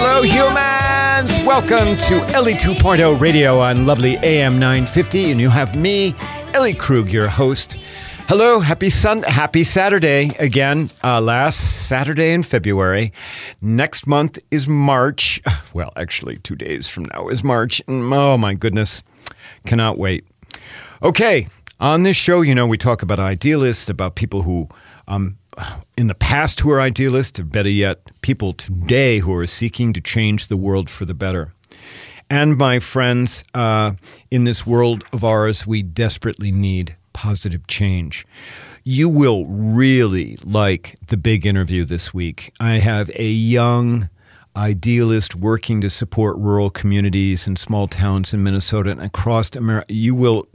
Hello, humans. Welcome to Ellie 2.0 Radio on lovely AM 950. And you have me, Ellie Krug, your host. Hello, happy Sun, happy Saturday again. Uh, last Saturday in February. Next month is March. Well, actually, two days from now is March. Oh my goodness, cannot wait. Okay, on this show, you know, we talk about idealists, about people who, um, in the past, who are idealists, or better yet, people today who are seeking to change the world for the better. And my friends, uh, in this world of ours, we desperately need positive change. You will really like the big interview this week. I have a young idealist working to support rural communities and small towns in Minnesota and across America. You will,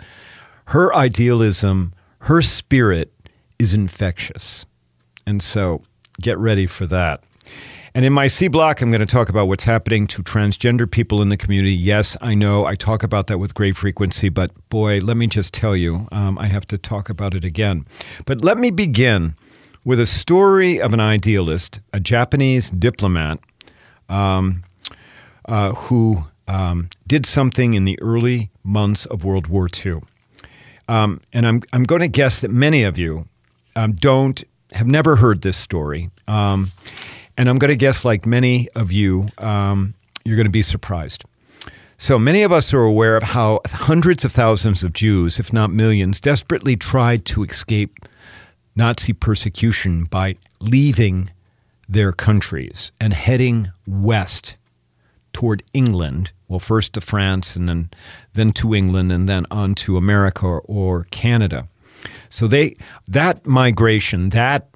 her idealism, her spirit is infectious. And so get ready for that. And in my C block, I'm going to talk about what's happening to transgender people in the community. Yes, I know I talk about that with great frequency, but boy, let me just tell you, um, I have to talk about it again. But let me begin with a story of an idealist, a Japanese diplomat um, uh, who um, did something in the early months of World War II. Um, and I'm, I'm going to guess that many of you um, don't have never heard this story. Um, and I'm going to guess, like many of you, um, you're going to be surprised. So many of us are aware of how hundreds of thousands of Jews, if not millions, desperately tried to escape Nazi persecution by leaving their countries and heading west toward England. Well, first to France and then, then to England and then on to America or, or Canada. So they that migration, that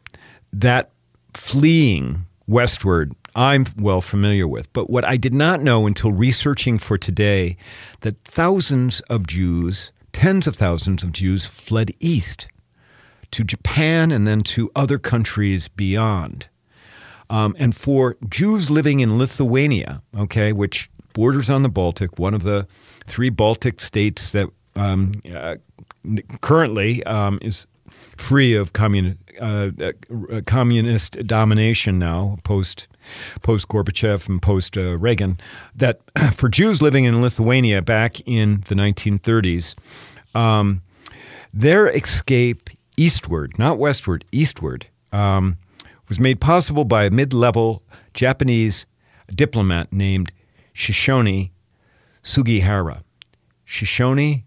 that fleeing westward, I'm well familiar with. But what I did not know until researching for today that thousands of Jews, tens of thousands of Jews fled east to Japan and then to other countries beyond. Um, and for Jews living in Lithuania, okay, which borders on the Baltic, one of the three Baltic states that um, uh, currently um, is free of communist uh, uh, communist domination now, post post Gorbachev and post uh, Reagan, that for Jews living in Lithuania back in the 1930s, um, their escape eastward, not westward, eastward, um, was made possible by a mid-level Japanese diplomat named Shishoni Sugihara. Shishoni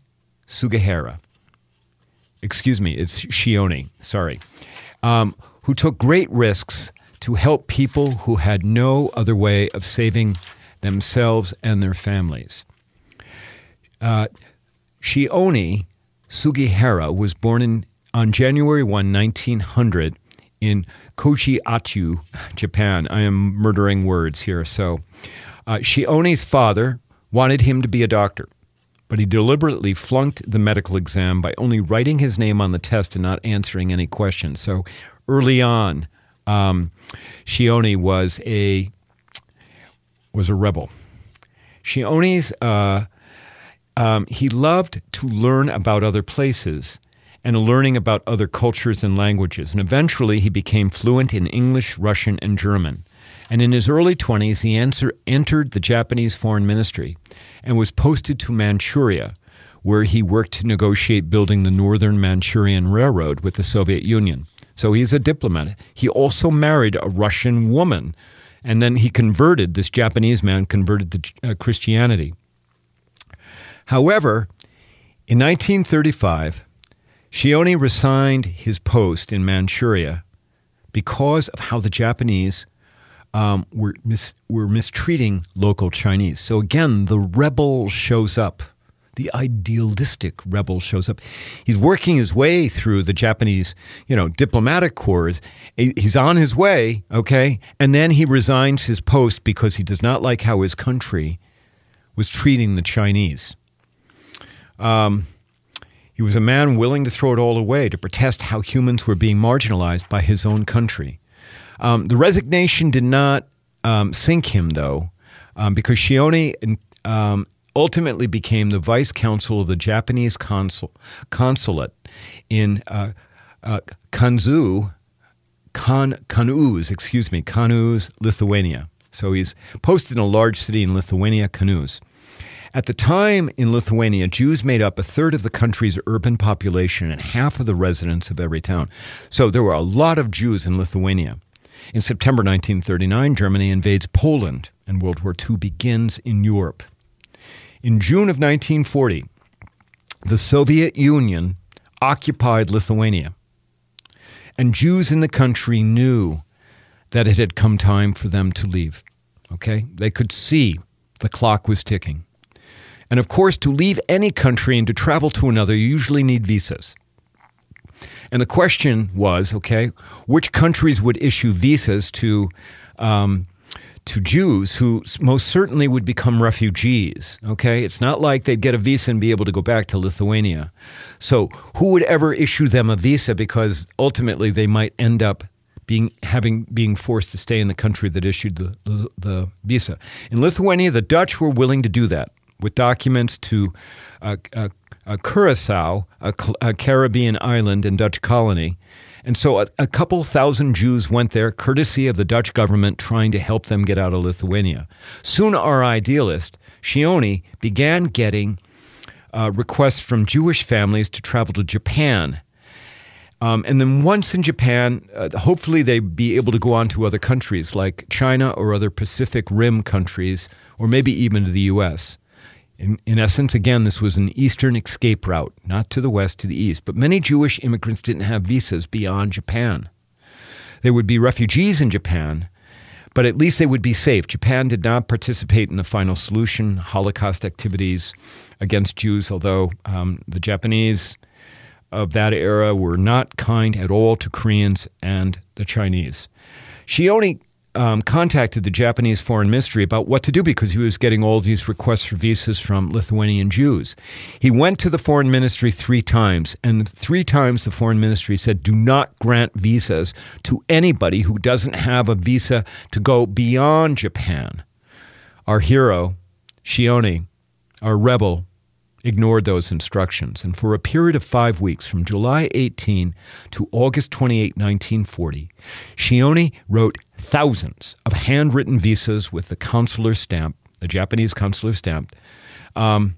Sugihara excuse me, it's Shioni, sorry, um, who took great risks to help people who had no other way of saving themselves and their families. Uh, Shioni Sugihara was born in, on January 1, 1900, in Kochi-Achu, Japan. I am murdering words here. So, uh, Shioni's father wanted him to be a doctor but he deliberately flunked the medical exam by only writing his name on the test and not answering any questions. So early on, um, Shioni was a was a rebel. Shioni's uh, um, he loved to learn about other places and learning about other cultures and languages, and eventually he became fluent in English, Russian, and German. And in his early 20s, he answer, entered the Japanese foreign ministry and was posted to Manchuria, where he worked to negotiate building the Northern Manchurian Railroad with the Soviet Union. So he's a diplomat. He also married a Russian woman, and then he converted, this Japanese man converted to uh, Christianity. However, in 1935, Shioni resigned his post in Manchuria because of how the Japanese um, were, mis- were mistreating local Chinese. So again, the rebel shows up. The idealistic rebel shows up. He's working his way through the Japanese, you know, diplomatic corps. He's on his way, okay, and then he resigns his post because he does not like how his country was treating the Chinese. Um, he was a man willing to throw it all away to protest how humans were being marginalized by his own country. Um, the resignation did not um, sink him, though, um, because Shioni um, ultimately became the vice consul of the Japanese consul, consulate in uh, uh, Kanzu, Kan, Kanuz, excuse me, Kanuz, Lithuania. So he's posted in a large city in Lithuania, Kaunas. At the time in Lithuania, Jews made up a third of the country's urban population and half of the residents of every town. So there were a lot of Jews in Lithuania. In September 1939, Germany invades Poland and World War II begins in Europe. In June of 1940, the Soviet Union occupied Lithuania. And Jews in the country knew that it had come time for them to leave. Okay? They could see the clock was ticking. And of course, to leave any country and to travel to another, you usually need visas. And the question was okay, which countries would issue visas to um, to Jews who most certainly would become refugees. Okay, it's not like they'd get a visa and be able to go back to Lithuania. So, who would ever issue them a visa because ultimately they might end up being having being forced to stay in the country that issued the, the, the visa. In Lithuania, the Dutch were willing to do that with documents to uh, uh, Curacao, a, a Caribbean island and Dutch colony and so a, a, couple thousand Jews went there, courtesy of the Dutch government trying to help them get out of Lithuania. Soon, our idealist, Shioni, began getting uh, requests from Jewish families to travel to Japan. Um, and then once in Japan, uh, hopefully they'd be able to go on to other countries like China or other Pacific Rim countries, or maybe even to the U.S. In, in, essence, again, this was an eastern escape route, not to the west, to the east. But many Jewish immigrants didn't have visas beyond Japan. They would be refugees in Japan, but at least they would be safe. Japan did not participate in the final solution, Holocaust activities against Jews, although um, the Japanese of that era were not kind at all to Koreans and the Chinese. Shioni um, contacted the Japanese Foreign Ministry about what to do because he was getting all these requests for visas from Lithuanian Jews. He went to the Foreign Ministry three times, and three times the Foreign Ministry said, Do not grant visas to anybody who doesn't have a visa to go beyond Japan. Our hero, Shioni, our rebel, ignored those instructions, and for a period of five weeks, from July 18 to August 28, 1940, Shioni wrote thousands of handwritten visas with the consular stamp, the Japanese consular stamp. Um,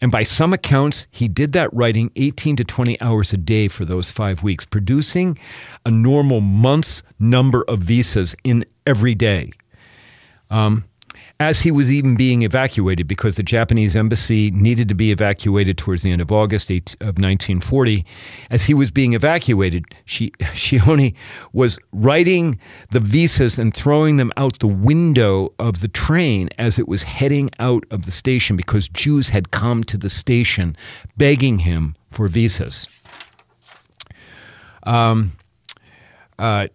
and by some accounts, he did that writing 18 to 20 hours a day for those five weeks, producing a normal month's number of visas in every day. Um, as he was even being evacuated because the Japanese embassy needed to be evacuated towards the end of August of 1940. As he was being evacuated, she, Shioni was writing the visas and throwing them out the window of the train as it was heading out of the station because Jews had come to the station begging him for visas. Um, uh,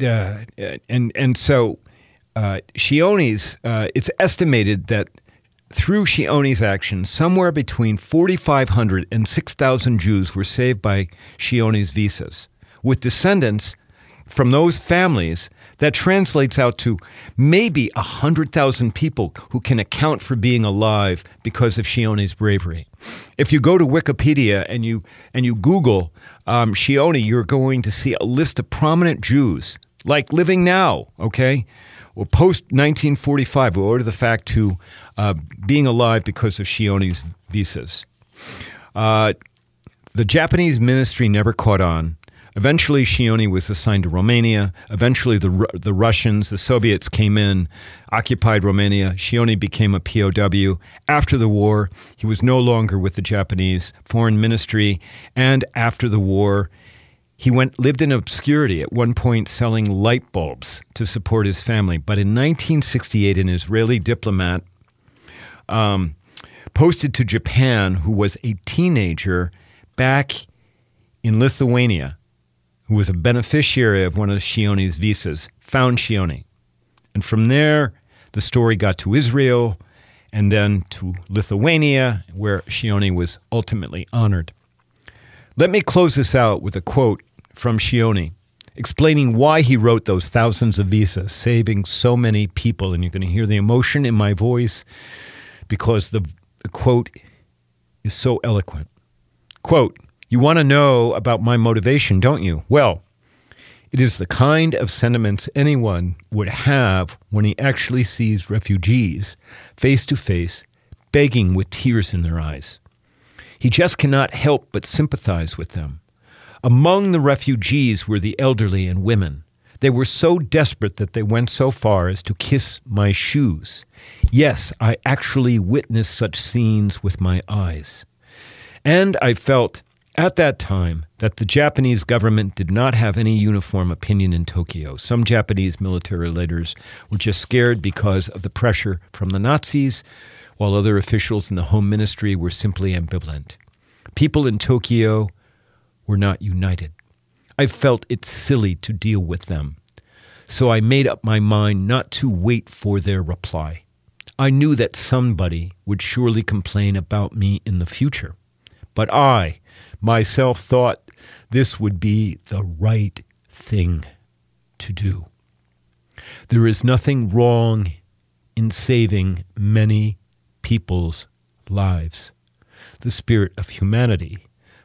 uh, and and so uh, Shioni's, uh, it's estimated that through Shioni's actions, somewhere between 4,500 and 6,000 Jews were saved by Shioni's visas. With descendants from those families, that translates out to maybe 100,000 people who can account for being alive because of Shioni's bravery. If you go to Wikipedia and you, and you Google um, you're going to see a list of prominent Jews, like living now, okay? Well, post 1945, we order the fact to uh, being alive because of Shioni's visas. Uh, the Japanese ministry never caught on. Eventually, Shioni was assigned to Romania. Eventually, the, the Russians, the Soviets came in, occupied Romania. Shioni became a POW. After the war, he was no longer with the Japanese foreign ministry. And after the war, he went lived in obscurity at one point selling light bulbs to support his family. But in 1968, an Israeli diplomat um, posted to Japan, who was a teenager back in Lithuania, who was a beneficiary of one of Shioni's visas, found Shioni. And from there, the story got to Israel and then to Lithuania, where Shioni was ultimately honored. Let me close this out with a quote from Shioni explaining why he wrote those thousands of visas, saving so many people. And you're going to hear the emotion in my voice because the, the quote is so eloquent. Quote, You want to know about my motivation, don't you? Well, It is the kind of sentiments anyone would have when he actually sees refugees face to face, begging with tears in their eyes. He just cannot help but sympathize with them. Among the refugees were the elderly and women. They were so desperate that they went so far as to kiss my shoes. Yes, I actually witnessed such scenes with my eyes. And I felt at that time that the Japanese government did not have any uniform opinion in Tokyo. Some Japanese military leaders were just scared because of the pressure from the Nazis, while other officials in the Home Ministry were simply ambivalent. People in Tokyo were not united. I felt it silly to deal with them. So I made up my mind not to wait for their reply. I knew that somebody would surely complain about me in the future. But I, myself, thought this would be the right thing to do. There is nothing wrong in saving many people's lives. The spirit of humanity,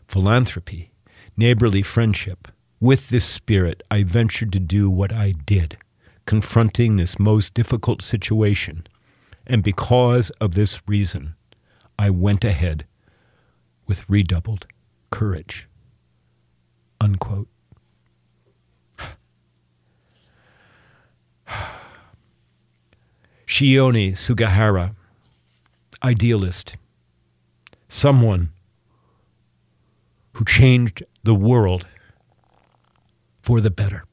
philanthropy, neighborly friendship. With this spirit, I ventured to do what I did, confronting this most difficult situation. And because of this reason, I went ahead with redoubled courage. Unquote. Shione Sugahara, idealist, someone who changed the world for the better.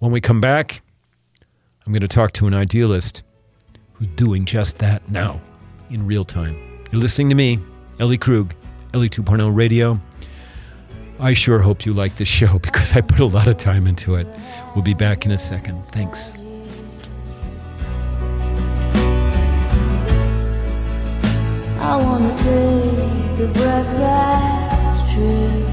When we come back, I'm going to talk to an idealist who's doing just that now in real time. You're listening to me, Ellie Krug, Ellie 2.0 Radio. I sure hope you like this show because I put a lot of time into it. We'll be back in a second. Thanks. I wanna the breath that's true.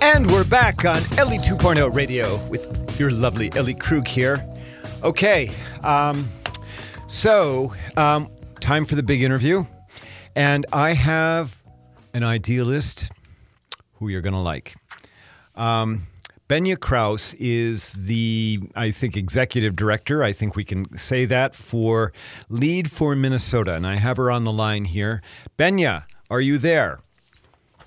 And we're back on Ellie 2.0 Radio with your lovely Ellie Krug here. Okay, um, so um, time for the big interview. And I have an idealist who you're going to like. Um, Benya Kraus is the, I think, executive director. I think we can say that for Lead for Minnesota. And I have her on the line here. Benya, are you there?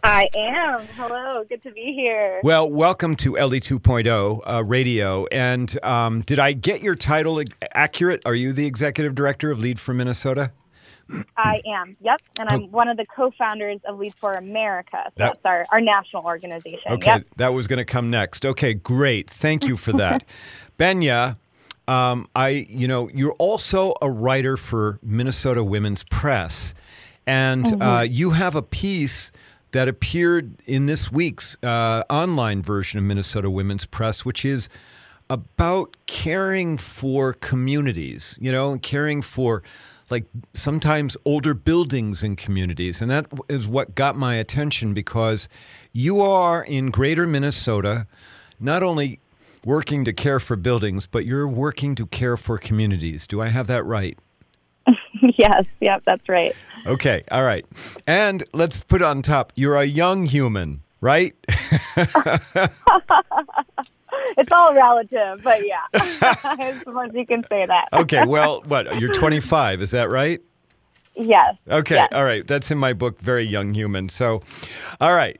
I am. Hello, good to be here. Well, welcome to Ellie 2.0 uh, Radio. And um, did I get your title accurate? Are you the executive director of Lead for Minnesota? I am. Yep, and I'm one of the co-founders of Lead for America. So That- that's our, our national organization. Okay, Yep. that was going to come next. Okay, great. Thank you for that. Benya, um, I, you know, you're also a writer for Minnesota Women's Press, and uh, you have a piece that appeared in this week's uh, online version of Minnesota Women's Press, which is about caring for communities, you know, caring for like sometimes older buildings in communities. And that is what got my attention because you are in greater Minnesota, not only working to care for buildings, but you're working to care for communities. Do I have that right? yes. Yep. That's right. Okay, all right. And let's put on top, you're a young human, right? It's all relative, but yeah, I suppose you can say that. Okay, well, what? You're 25, is that right? Yes. Okay, Yes. all right. That's in my book, Very Young Human. So, all right,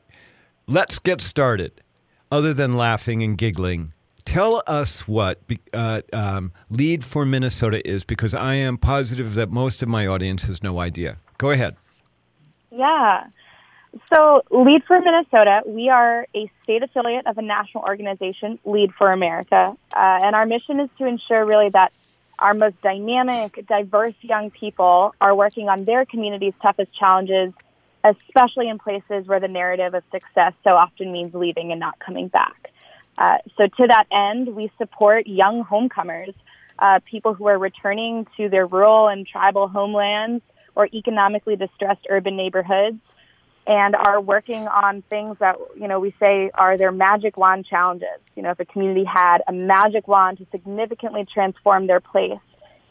let's get started. Other than laughing and giggling, tell us what uh, um, Lead for Minnesota is, because I am positive that most of my audience has no idea. Go ahead. Yeah. So, Lead for Minnesota, we are a state affiliate of a national organization, Lead for America. Uh, and our mission is to ensure really that our most dynamic, diverse young people are working on their community's toughest challenges, especially in places where the narrative of success so often means leaving and not coming back. Uh, so, to that end, we support young homecomers, uh, people who are returning to their rural and tribal homelands or economically distressed urban neighborhoods and are working on things that you know we say are their magic wand challenges. You know, if a community had a magic wand to significantly transform their place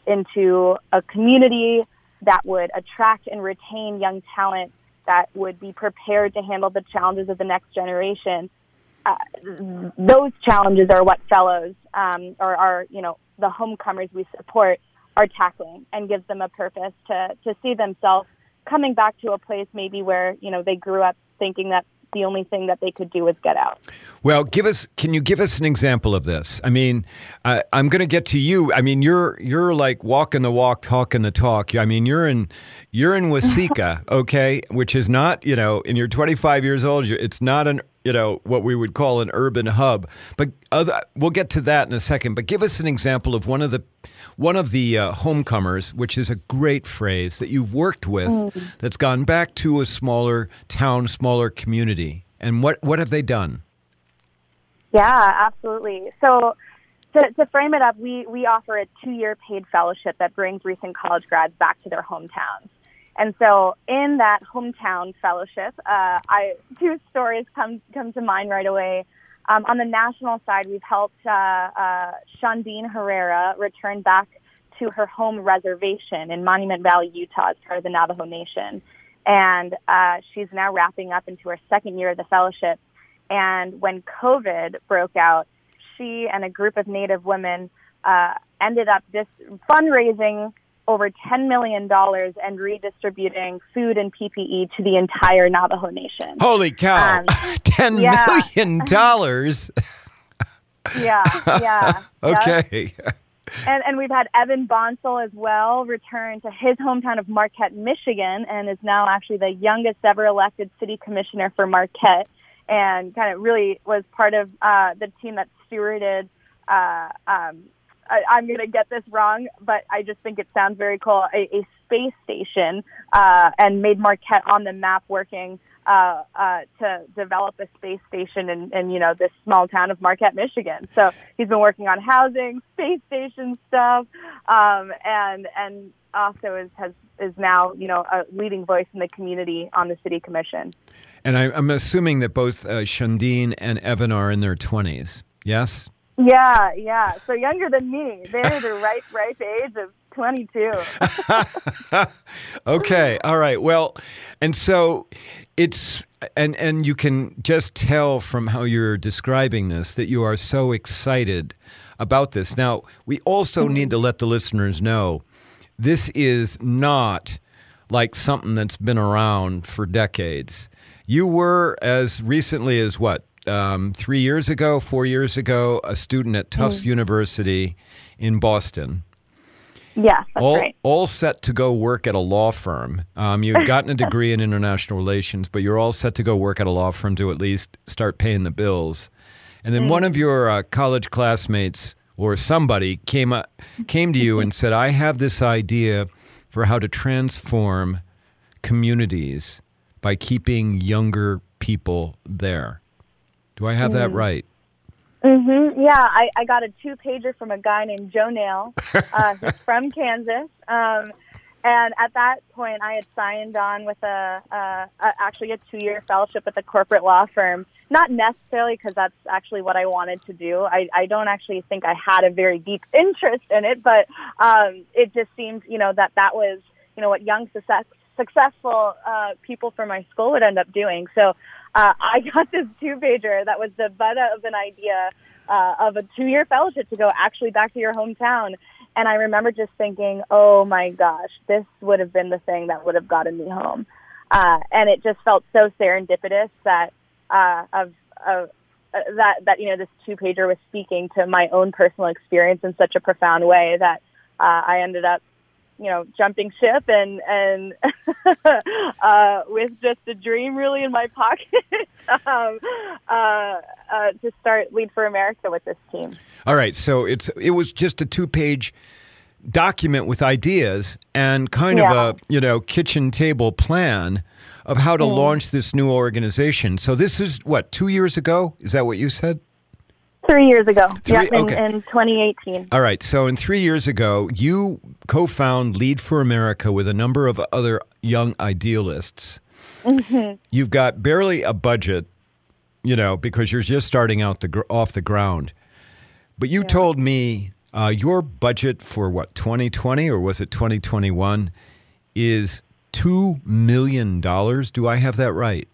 into a community that would attract and retain young talent that would be prepared to handle the challenges of the next generation. Uh, those challenges are what fellows um, or are you know the homecomers we support are tackling and gives them a purpose to to see themselves coming back to a place maybe where you know they grew up thinking that the only thing that they could do was get out. Well, give us. Can you give us an example of this? I mean, uh, I'm going to get to you. I mean, you're you're like walking the walk, talking the talk. I mean, you're in you're in Waseca, okay, which is not you know, and you're 25 years old. It's not an you know what we would call an urban hub, but other, we'll get to that in a second. But give us an example of one of the one of the uh, homecomers, which is a great phrase that you've worked with, mm. that's gone back to a smaller town, smaller community. And what, what have they done? Yeah, absolutely. So, to, to frame it up, we, we offer a two year paid fellowship that brings recent college grads back to their hometowns. And so, in that hometown fellowship, uh, I two stories come come to mind right away. Um, on the national side, we've helped uh, uh, Shandiin Herrera return back to her home reservation in Monument Valley, Utah, as part of the Navajo Nation. And uh, she's now wrapping up into her second year of the fellowship. And when COVID broke out, she and a group of Native women uh, ended up just fundraising over $10 million and redistributing food and PPE to the entire Navajo Nation. Holy cow. Um, 10 yeah. million dollars. yeah, yeah. okay. Yep. And, and we've had Evan Bonsall as well return to his hometown of Marquette, Michigan, and is now actually the youngest ever elected city commissioner for Marquette, and kind of really was part of uh, the team that stewarded uh, um, I, am going to get this wrong, but I just think it sounds very cool. A, a space station uh, and made Marquette on the map working uh, uh, to develop a space station in, in, you know, this small town of Marquette, Michigan. So he's been working on housing, space station stuff, um, and and also is has is now you know a leading voice in the community on the city commission. And I, am assuming that both uh, Shandiin and Evan are in their 20s. Yes. Yeah, yeah. So younger than me. They're the ripe, ripe age of 22. okay. All right. Well, and so it's and and you can just tell from how you're describing this that you are so excited about this. Now, we also mm-hmm. need to let the listeners know this is not like something that's been around for decades. You were as recently as what um, three years ago, four years ago, a student at Tufts mm. University in Boston. Yeah, that's all, right. All set to go work at a law firm. Um, you've gotten a degree in international relations, but you're all set to go work at a law firm to at least start paying the bills. And then mm. one of your uh, college classmates or somebody came uh, came to you and said, "I have this idea for how to transform communities by keeping younger people there." Do I have mm. that right? Mm-hmm. Yeah, I, I got a two pager from a guy named Joe Nail, uh, who's from Kansas. Um, and at that point, I had signed on with a, a, a actually a two year fellowship with a corporate law firm. Not necessarily because that's actually what I wanted to do. I, I don't actually think I had a very deep interest in it, but um, it just seemed, you know, that that was, you know, what young success, successful uh, people from my school would end up doing. So uh, I got this two pager that was the butt of an idea uh, of a two year fellowship to go actually back to your hometown. And I remember just thinking, oh my gosh, this would have been the thing that would have gotten me home. Uh, and it just felt so serendipitous that uh, of, of uh, that that you know this two pager was speaking to my own personal experience in such a profound way that uh, I ended up you know, jumping ship and and uh, with just a dream really in my pocket um, uh, uh, to start Lead for America with this team. All right, so it's it was just a two page document with ideas and kind yeah. of a you know kitchen table plan of how to mm. launch this new organization. So this is what two years ago. Is that what you said? Three years ago. Three- yep, in, okay. in 2018. All right. So, in three years ago, you co found Lead for America with a number of other young idealists. Mm-hmm. You've got barely a budget, you know, because you're just starting out the gr- off the ground. But you told me uh, your budget for what 2020 or was it 2021 is two million dollars. Do I have that right?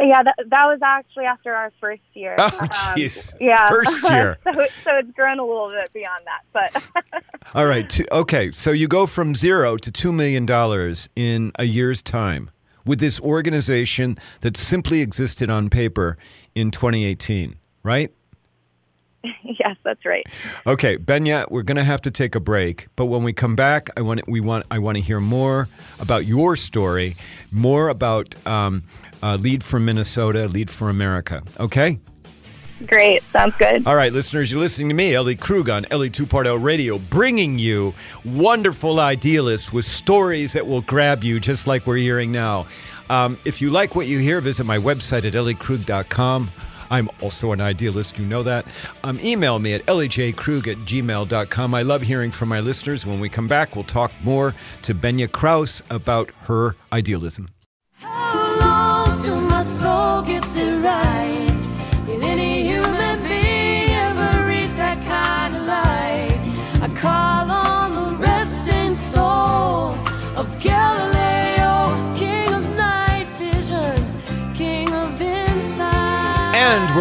Yeah, that, that was actually after our first year. Oh, Um, jeez. yeah. First year. so, so it's grown a little bit beyond that. But All right. Okay. So you go from zero to $2 million in a year's time with this organization that simply existed on paper in 2018, right? yes, that's right. Okay, Benya, we're going to have to take a break, but when we come back, I want we want I want to hear more about your story, more about um, uh, Lead for Minnesota, Lead for America. Okay. Great. Sounds good. All right, listeners, you're listening to me, Ellie Krug on Ellie 2.0 Radio, bringing you wonderful idealists with stories that will grab you, just like we're hearing now. Um, if you like what you hear, visit my website at elliekrug.com. I'm also an idealist, you know that. Um, email me at ellieJkrug at gmail.com. I love hearing from my listeners. When we come back, we'll talk more to Benya Kraus about her idealism.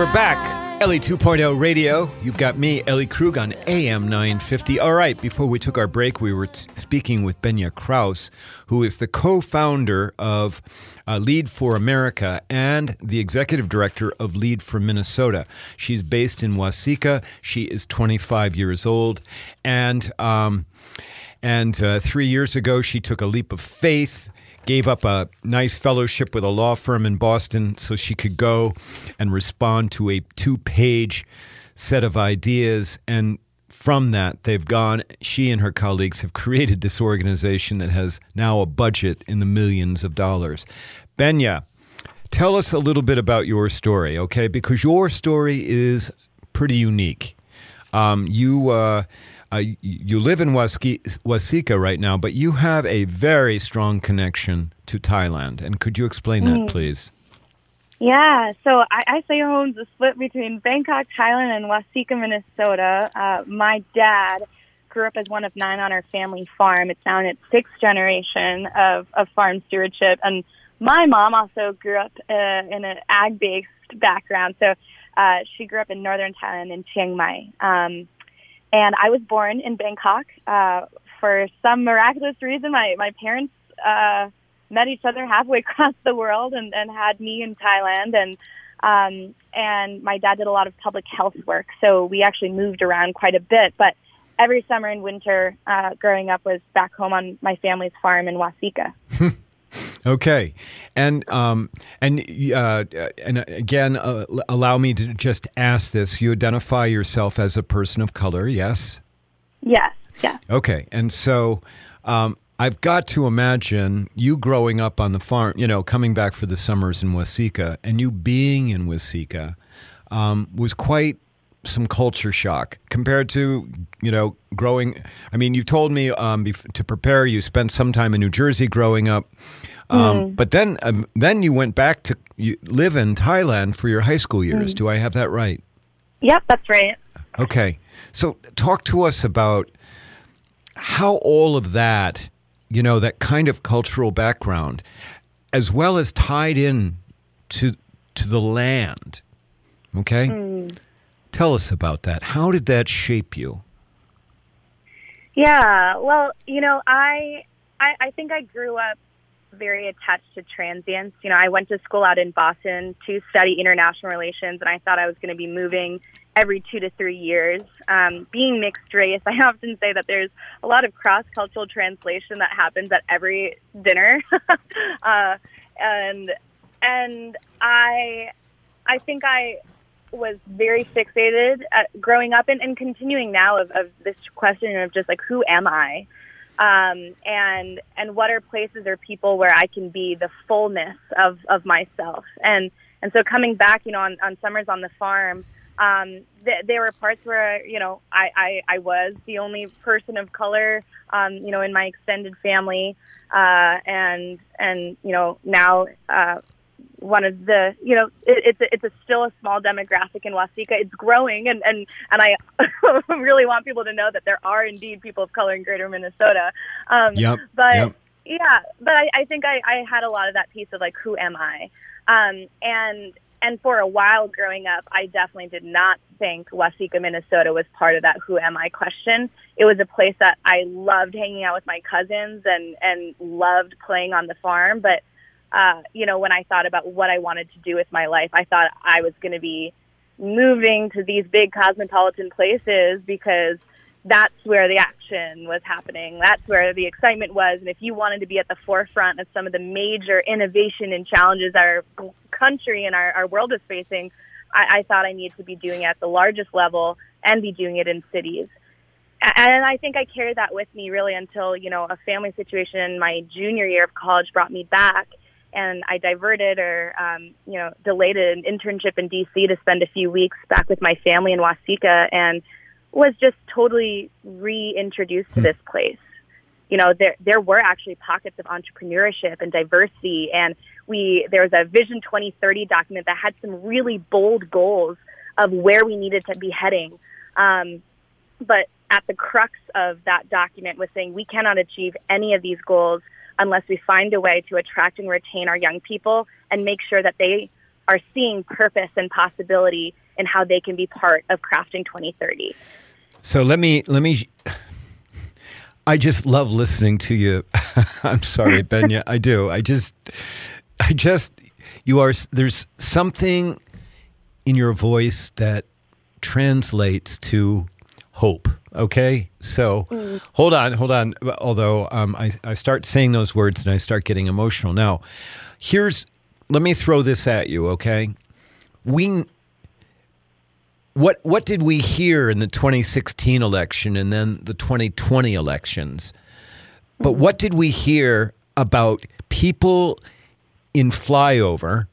We're back. Ellie 2.0 Radio. You've got me, Ellie Krug, on AM 950. All right, before we took our break, we were t- speaking with Benya Kraus, who is the co founder of uh, Lead for America and the executive director of Lead for Minnesota. She's based in Waseca. She is 25 years old. And, um, and uh, three years ago, she took a leap of faith gave up a nice fellowship with a law firm in Boston so she could go and respond to a two page set of ideas. And from that, they've gone, she and her colleagues have created this organization that has now a budget in the millions of dollars. Benya, tell us a little bit about your story, okay? Because your story is pretty unique. Um, you uh, uh, you live in Waseca right now, but you have a very strong connection to Thailand. And could you explain that, please? Yeah, so I, I say home's a split between Bangkok, Thailand, and Waseca, Minnesota. Uh, my dad grew up as one of nine on our family farm. It's now in its sixth generation of, of farm stewardship. And my mom also grew up uh, in an ag based background. So uh, she grew up in northern Thailand in Chiang Mai. Um, and I was born in Bangkok. Uh, for some miraculous reason, my, my parents uh, met each other halfway across the world and, and had me in Thailand. And um, and my dad did a lot of public health work, so we actually moved around quite a bit. But every summer and winter, uh, growing up, was back home on my family's farm in Waseca. Okay, and um, and uh, and again, uh, allow me to just ask this: You identify yourself as a person of color, yes? Yes, yes. Okay, and so um, I've got to imagine you growing up on the farm, you know, coming back for the summers in Waseca, and you being in Waseca um, was quite some culture shock compared to you know growing. I mean, you've told me um, to prepare. You spent some time in New Jersey growing up, um, but then um, then you went back to live in Thailand for your high school years. Do I have that right? Yep, that's right. Okay. So talk to us about how all of that, you know, that kind of cultural background, as well as tied in to to the land. Okay? Tell us about that. How did that shape you? Yeah, well, you know, I, I I think I grew up very attached to transience. You know, I went to school out in Boston to study international relations, and I thought I was going to be moving every two to three years. Um, being mixed race, I often say that there's a lot of cross cultural translation that happens at every dinner, uh, and and I I think I was very fixated at growing up and, and continuing now of, of this question of just like who am I, um, and and what are places or people where I can be the fullness of, of myself, and and so coming back, you know, on, on summers on the farm, um, th- there were parts where you know I, I, I was the only person of color, um, you know, in my extended family, uh, and and you know now uh, one of the you know it, it's a, it's a still a small demographic in Waseca. It's growing, and and and I really want people to know that there are indeed people of color in Greater Minnesota. Um, Yep, But yep. yeah, but I, I think I, I had a lot of that piece of like, who am I? Um, and and for a while growing up, I definitely did not think Waseca, Minnesota was part of that who am I question. It was a place that I loved hanging out with my cousins and, and loved playing on the farm. But, uh, you know, when I thought about what I wanted to do with my life, I thought I was going to be moving to these big cosmopolitan places because that's where the action was happening. That's where the excitement was. And if you wanted to be at the forefront of some of the major innovation and challenges our country and our, our world is facing, I, I thought I needed to be doing it at the largest level and be doing it in cities. And I think I carried that with me really until, you know, a family situation in my junior year of college brought me back and I diverted or, um, you know, delayed an internship in DC to spend a few weeks back with my family in Waseca and was just totally reintroduced to this place. You know, there there were actually pockets of entrepreneurship and diversity, and we there was a Vision 2030 document that had some really bold goals of where we needed to be heading. Um, but at the crux of that document was saying we cannot achieve any of these goals unless we find a way to attract and retain our young people and make sure that they are seeing purpose and possibility in how they can be part of crafting 2030. So let me let me. I just love listening to you. I'm sorry, Benya. I do. I just, I just, you are. There's something in your voice that translates to hope. Okay, so hold on, hold on. Although um, I, I start saying those words and I start getting emotional. Now, here's. Let me throw this at you. Okay, we what what did we hear in the 2016 election and then the 2020 elections? But what did we hear about people in flyover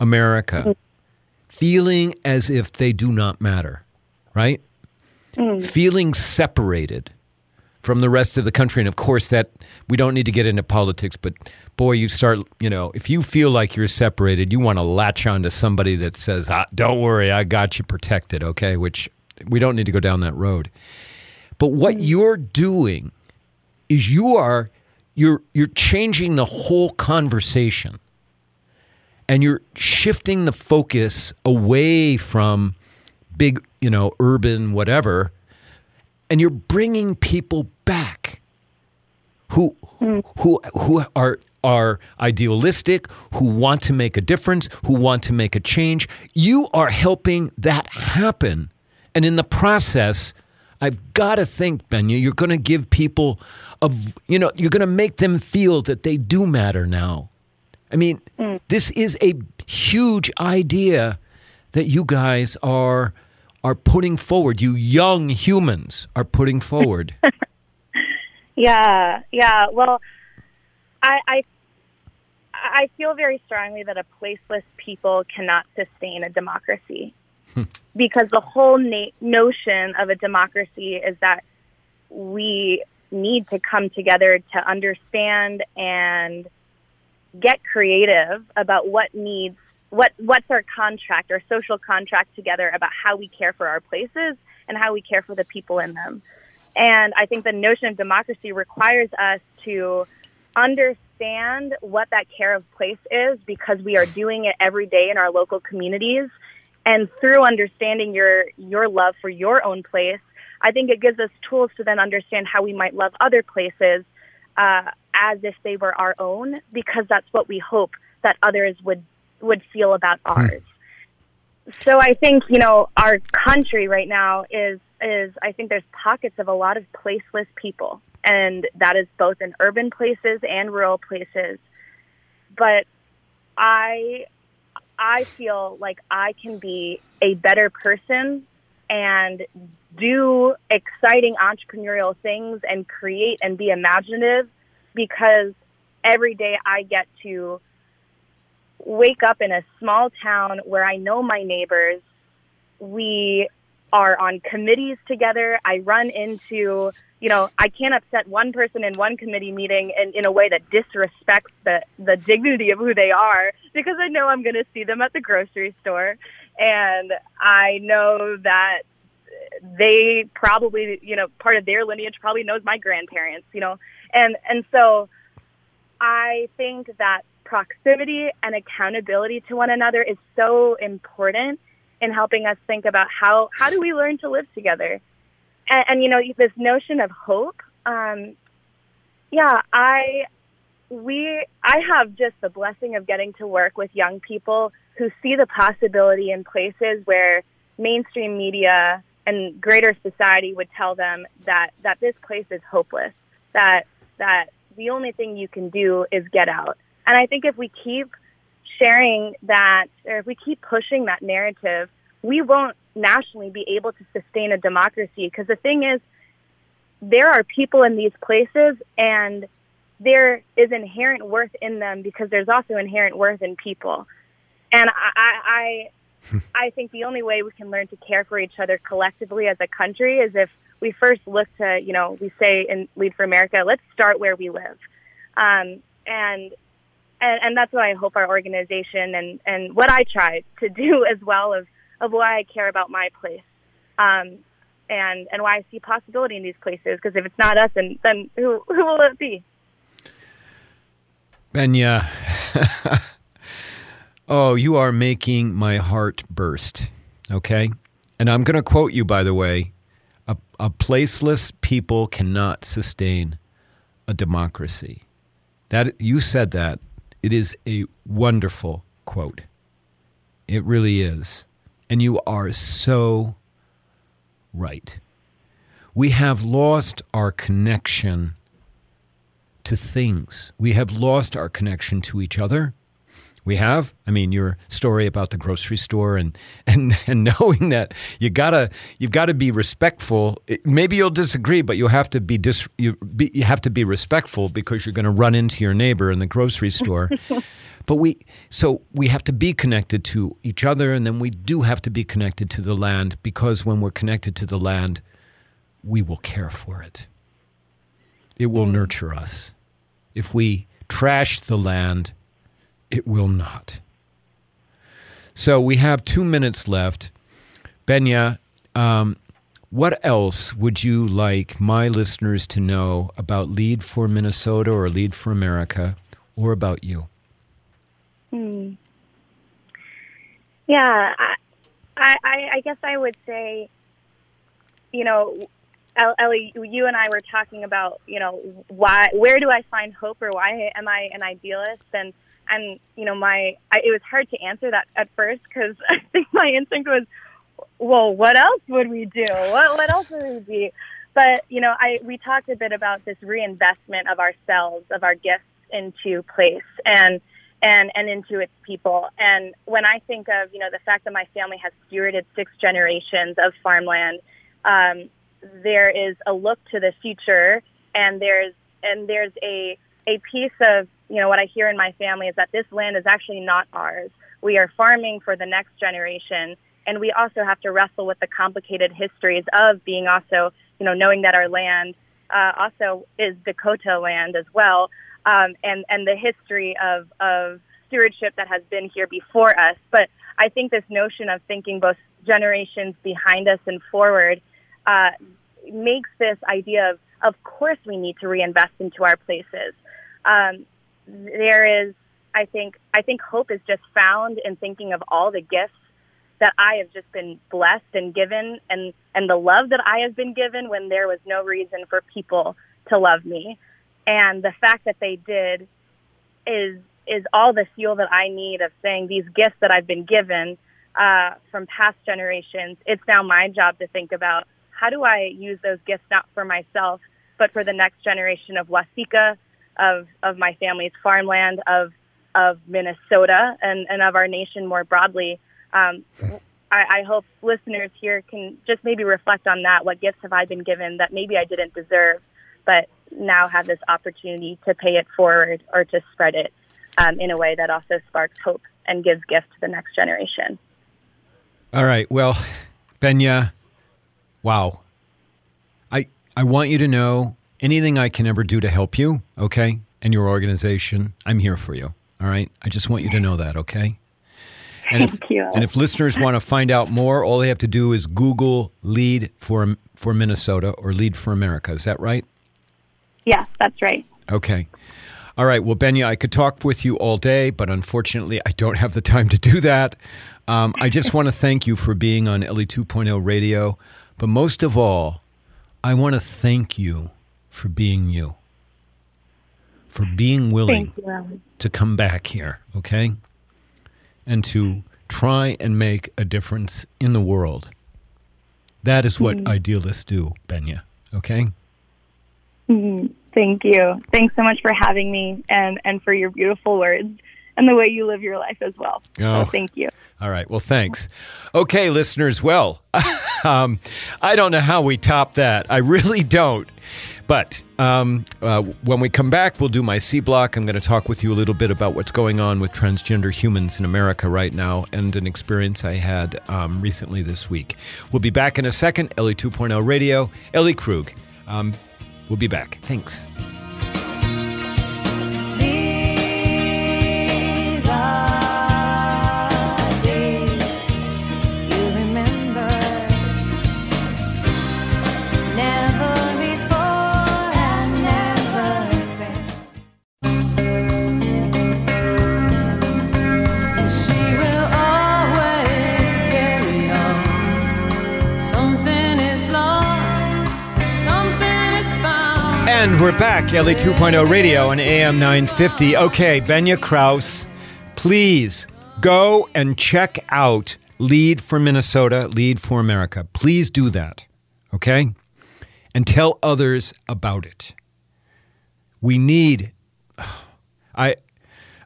America feeling as if they do not matter, right? Feeling separated from the rest of the country. And of course, that we don't need to get into politics, but boy, you start, you know, if you feel like you're separated, you want to latch on to somebody that says, ah, don't worry, I got you protected, okay? Which we don't need to go down that road. But what you're doing is you are you're you're changing the whole conversation and you're shifting the focus away from big, you know, urban whatever and you're bringing people back who hmm. who who are are idealistic, who want to make a difference, who want to make a change. You are helping that happen. And in the process, I've got to think, Benya, you're going to give people a, v- you know, you're going to make them feel that they do matter now. I mean, hmm. this is a huge idea that you guys are are putting forward. You young humans are putting forward. Yeah, yeah. Well, I, I I feel very strongly that a placeless people cannot sustain a democracy because the whole na- notion of a democracy is that we need to come together to understand and get creative about what needs what what's our contract our social contract together about how we care for our places and how we care for the people in them. And i think the notion of democracy requires us to understand what that care of place is because we are doing it every day in our local communities. And through understanding your your love for your own place i think it gives us tools to then understand how we might love other places uh, as if they were our own because that's what we hope that others would would feel about hmm. ours. So i think you know our country right now is is i think there's pockets of a lot of placeless people and that is both in urban places and rural places. But i i feel like i can be a better person and do exciting entrepreneurial things and create and be imaginative because every day i get to wake up in a small town where i know my neighbors we are on committees together. I run into, you know, I can't upset one person in one committee meeting in, in a way that disrespects the, the dignity of who they are because I know I'm going to see them at the grocery store. And I know that they probably, you know, part of their lineage probably knows my grandparents, you know, and, and so I think that proximity and accountability to one another is so important in helping us think about how how do we learn to live together? And, and you know this notion of hope um, yeah i we i have just the blessing of getting to work with young people who see the possibility in places where mainstream media and greater society would tell them that that this place is hopeless that that the only thing you can do is get out and i think if we keep sharing that, or if we keep pushing that narrative, we won't nationally be able to sustain a democracy. Because the thing is, there are people in these places, and there is inherent worth in them because there's also inherent worth in people. And I, I, I think the only way we can learn to care for each other collectively as a country is if we first look to, you know, we say in Lead for America, let's start where we live. Um, and and, and that's what I hope our organization and, and what I try to do as well of, of why I care about my place. Um, and, and why I see possibility in these places. Because if it's not us, then, then who, who will it be? Benya, oh, you are making my heart burst. Okay. And I'm going to quote you, by the way a, a placeless people cannot sustain a democracy. That you said that it is a wonderful quote. It really is. And you are so right. We have lost our connection to things. We have lost our connection to each other. We have. I mean, your story about the grocery store and and, and knowing that you gotta you've got to be respectful. It, maybe you'll disagree, but you'll have to be dis, you, be, you have to be respectful because you're going to run into your neighbor in the grocery store. but we so we have to be connected to each other, and then we do have to be connected to the land because when we're connected to the land, we will care for it. It will mm. nurture us. If we trash the land it will not. So we have two minutes left. Benya, um, what else would you like my listeners to know about Lead for Minnesota or Lead for America or about you? Hmm. Yeah, I, I, I guess I would say, you know, Ellie, you and I were talking about, you know, why, where do I find hope or why am I an idealist? And and you know my I, it was hard to answer that at first because I think my instinct was, well, what else would we do? What what else would we be? But you know, I we talked a bit about this reinvestment of ourselves, of our gifts into place and and and into its people. And when I think of you know the fact that my family has stewarded six generations of farmland, um, there is a look to the future, and there's and there's a a piece of you know, what I hear in my family is that this land is actually not ours. We are farming for the next generation. And we also have to wrestle with the complicated histories of being also, you know, knowing that our land uh, also is Dakota land as well, um, and, and the history of, of stewardship that has been here before us. But I think this notion of thinking both generations behind us and forward uh, makes this idea of, of course, we need to reinvest into our places. Um, there is, I think, I think hope is just found in thinking of all the gifts that I have just been blessed and given, and and the love that I have been given when there was no reason for people to love me, and the fact that they did is is all the fuel that I need of saying these gifts that I've been given uh, from past generations. It's now my job to think about how do I use those gifts not for myself, but for the next generation of Waseca, of of my family's farmland, of of Minnesota, and and of our nation more broadly. Um, I, I hope listeners here can just maybe reflect on that. What gifts have I been given that maybe I didn't deserve, but now have this opportunity to pay it forward or to spread it um, in a way that also sparks hope and gives gifts to the next generation. All right. Well, Benya, Wow. I I want you to know anything I can ever do to help you, okay? And your organization, I'm here for you. All right? I just want you to know that, okay? And if, Thank you. And if listeners want to find out more, all they have to do is Google Lead for for Minnesota or Lead for America. Is that right? Yeah, that's right. Okay. All right. Well, Benya, I could talk with you all day, but unfortunately, I don't have the time to do that. Um, I just want to thank you for being on Ellie 2.0 radio. But most of all, I want to thank you for being you, for being willing you, to come back here, okay? And to try and make a difference in the world. That is what idealists do, Benya, okay? Mhm. Thank you. Thanks so much for having me and, and for your beautiful words and the way you live your life as well. Oh. So thank you. All right. Well, thanks. Okay, listeners. Well, um, I don't know how we top that. I really don't. But um, uh, when we come back, we'll do my C block. I'm going to talk with you a little bit about what's going on with transgender humans in America right now and an experience I had um, recently this week. We'll be back in a second. Ellie 2.0 Radio. Ellie Krug. Um, we'll be back. Thanks. We're back, Ellie 2.0 Radio on AM 950. Okay, Benya Kraus, please go and check out Lead for Minnesota, Lead for America. Please do that, okay? And tell others about it. We need. I,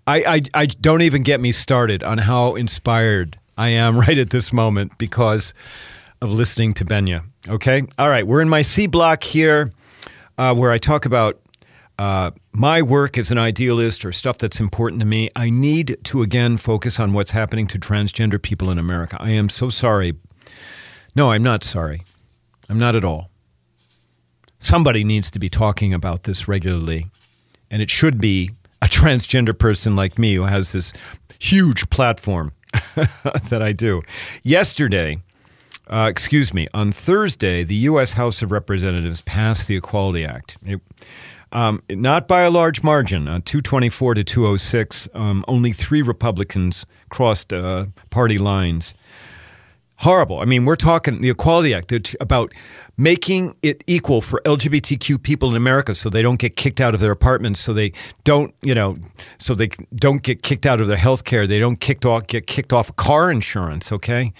I, I, I don't even get me started on how inspired I am right at this moment because of listening to Benya. Okay? All right, we're in my C block here uh, where I talk about uh, my work as an idealist or stuff that's important to me. I need to again focus on what's happening to transgender people in America. I am so sorry. No, I'm not sorry. I'm not at all. Somebody needs to be talking about this regularly, and it should be a transgender person like me who has this huge platform that I do. Yesterday, uh, excuse me, on Thursday, the U.S. House of Representatives passed the Equality Act. It, um, not by a large margin, uh, 224 to 206. Um, only three Republicans crossed uh, party lines. Horrible. I mean, we're talking the Equality Act about making it equal for LGBTQ people in America so they don't get kicked out of their apartments, so they don't, you know, so they don't get kicked out of their health care, they don't kicked off, get kicked off car insurance, okay?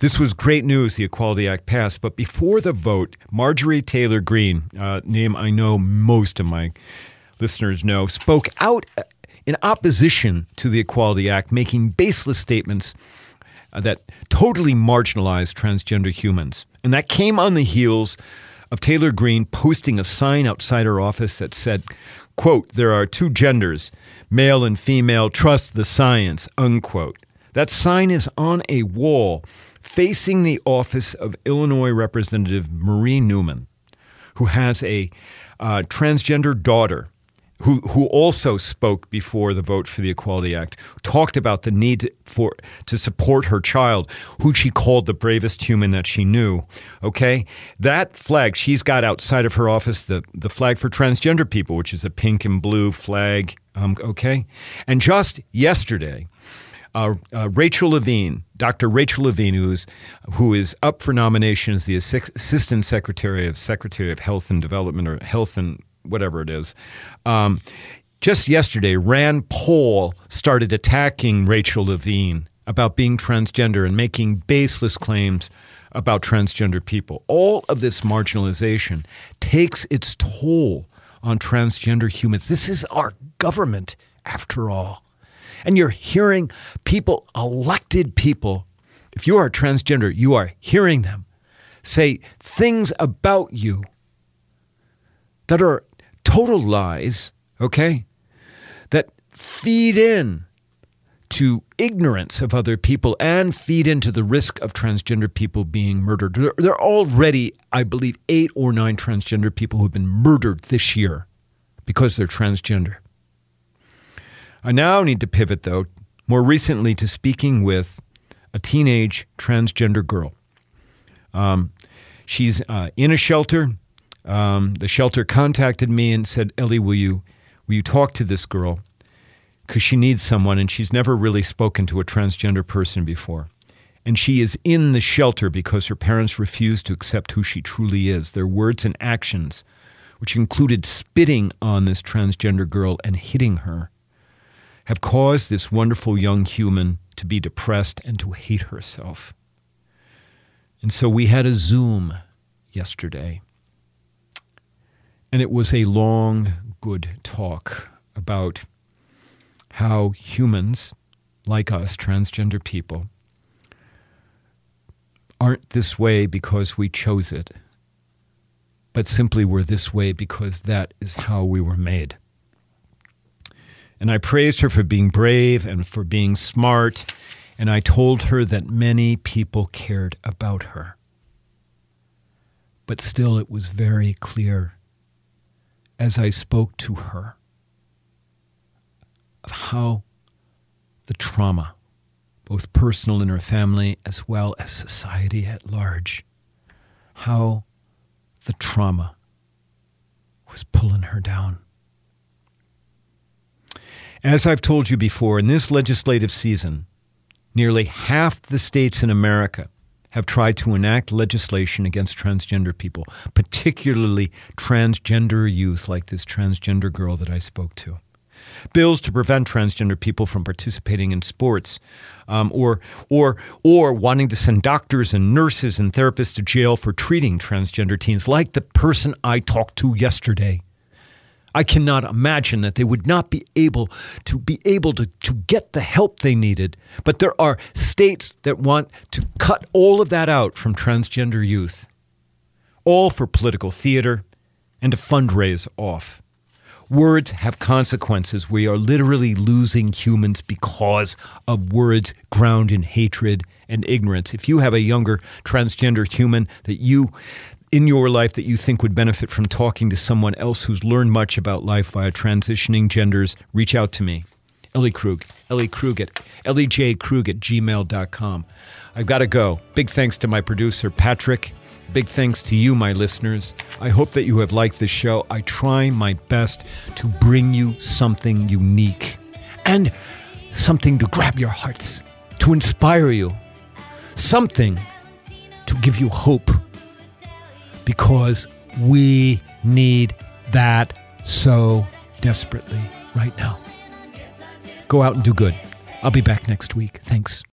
This was great news, the Equality Act passed. But before the vote, Marjorie Taylor Greene, uh, name I know most of my listeners know, spoke out in opposition to the Equality Act, making baseless statements that totally marginalized transgender humans. And that came on the heels of Taylor Greene posting a sign outside her office that said, quote, there are two genders, male and female, trust the science, unquote. That sign is on a wall facing the office of Illinois Representative Marie Newman, who has a uh, transgender daughter who, who also spoke before the vote for the Equality Act, talked about the need for to support her child, who she called the bravest human that she knew. Okay, that flag she's got outside of her office, the the flag for transgender people, which is a pink and blue flag. Um, okay, and just yesterday. Uh, uh, Rachel Levine, Dr. Rachel Levine, who is who is up for nomination as the Assistant Secretary of Secretary of Health and Development or Health and whatever it is. Um, just yesterday, Rand Paul started attacking Rachel Levine about being transgender and making baseless claims about transgender people. All of this marginalization takes its toll on transgender humans. This is our government, after all. And you're hearing people, elected people, if you are transgender, you are hearing them say things about you that are total lies, okay? That feed in to ignorance of other people and feed into the risk of transgender people being murdered. There, are already, I believe, eight or nine transgender people who have been murdered this year because they're transgender. I now need to pivot, though, more recently to speaking with a teenage transgender girl. Um, she's uh, in a shelter. Um, the shelter contacted me and said, "Ellie, will you will you talk to this girl because she needs someone, and she's never really spoken to a transgender person before." And she is in the shelter because her parents refuse to accept who she truly is. Their words and actions, which included spitting on this transgender girl and hitting her, have caused this wonderful young human to be depressed and to hate herself. And so we had a Zoom yesterday. And it was a long, good talk about how humans, like us, transgender people, aren't this way because we chose it, but simply we're this way because that is how we were made. And I praised her for being brave and for being smart. And I told her that many people cared about her. But still, it was very clear as I spoke to her of how the trauma, both personal in her family as well as society at large, how the trauma was pulling her down. As I've told you before, in this legislative season, nearly half the states in America have tried to enact legislation against transgender people, particularly transgender youth like this transgender girl that I spoke to. Bills to prevent transgender people from participating in sports, um, or or or wanting to send doctors and nurses and therapists to jail for treating transgender teens, like the person I talked to yesterday. I cannot imagine that they would not be able to be able to, to get the help they needed. But there are states that want to cut all of that out from transgender youth, all for political theater and to fundraise off. Words have consequences. We are literally losing humans because of words ground in hatred and ignorance. If you have a younger transgender human that you in your life that you think would benefit from talking to someone else who's learned much about life via transitioning genders, reach out to me. Ellie Krug, Ellie Krug at ellejkrug at gmail.com. I've got to go. Big thanks to my producer, Patrick. Big thanks to you, my listeners. I hope that you have liked this show. I try my best to bring you something unique and something to grab your hearts, to inspire you, something to give you hope because we need that so desperately right now. Go out and do good. I'll be back next week. Thanks.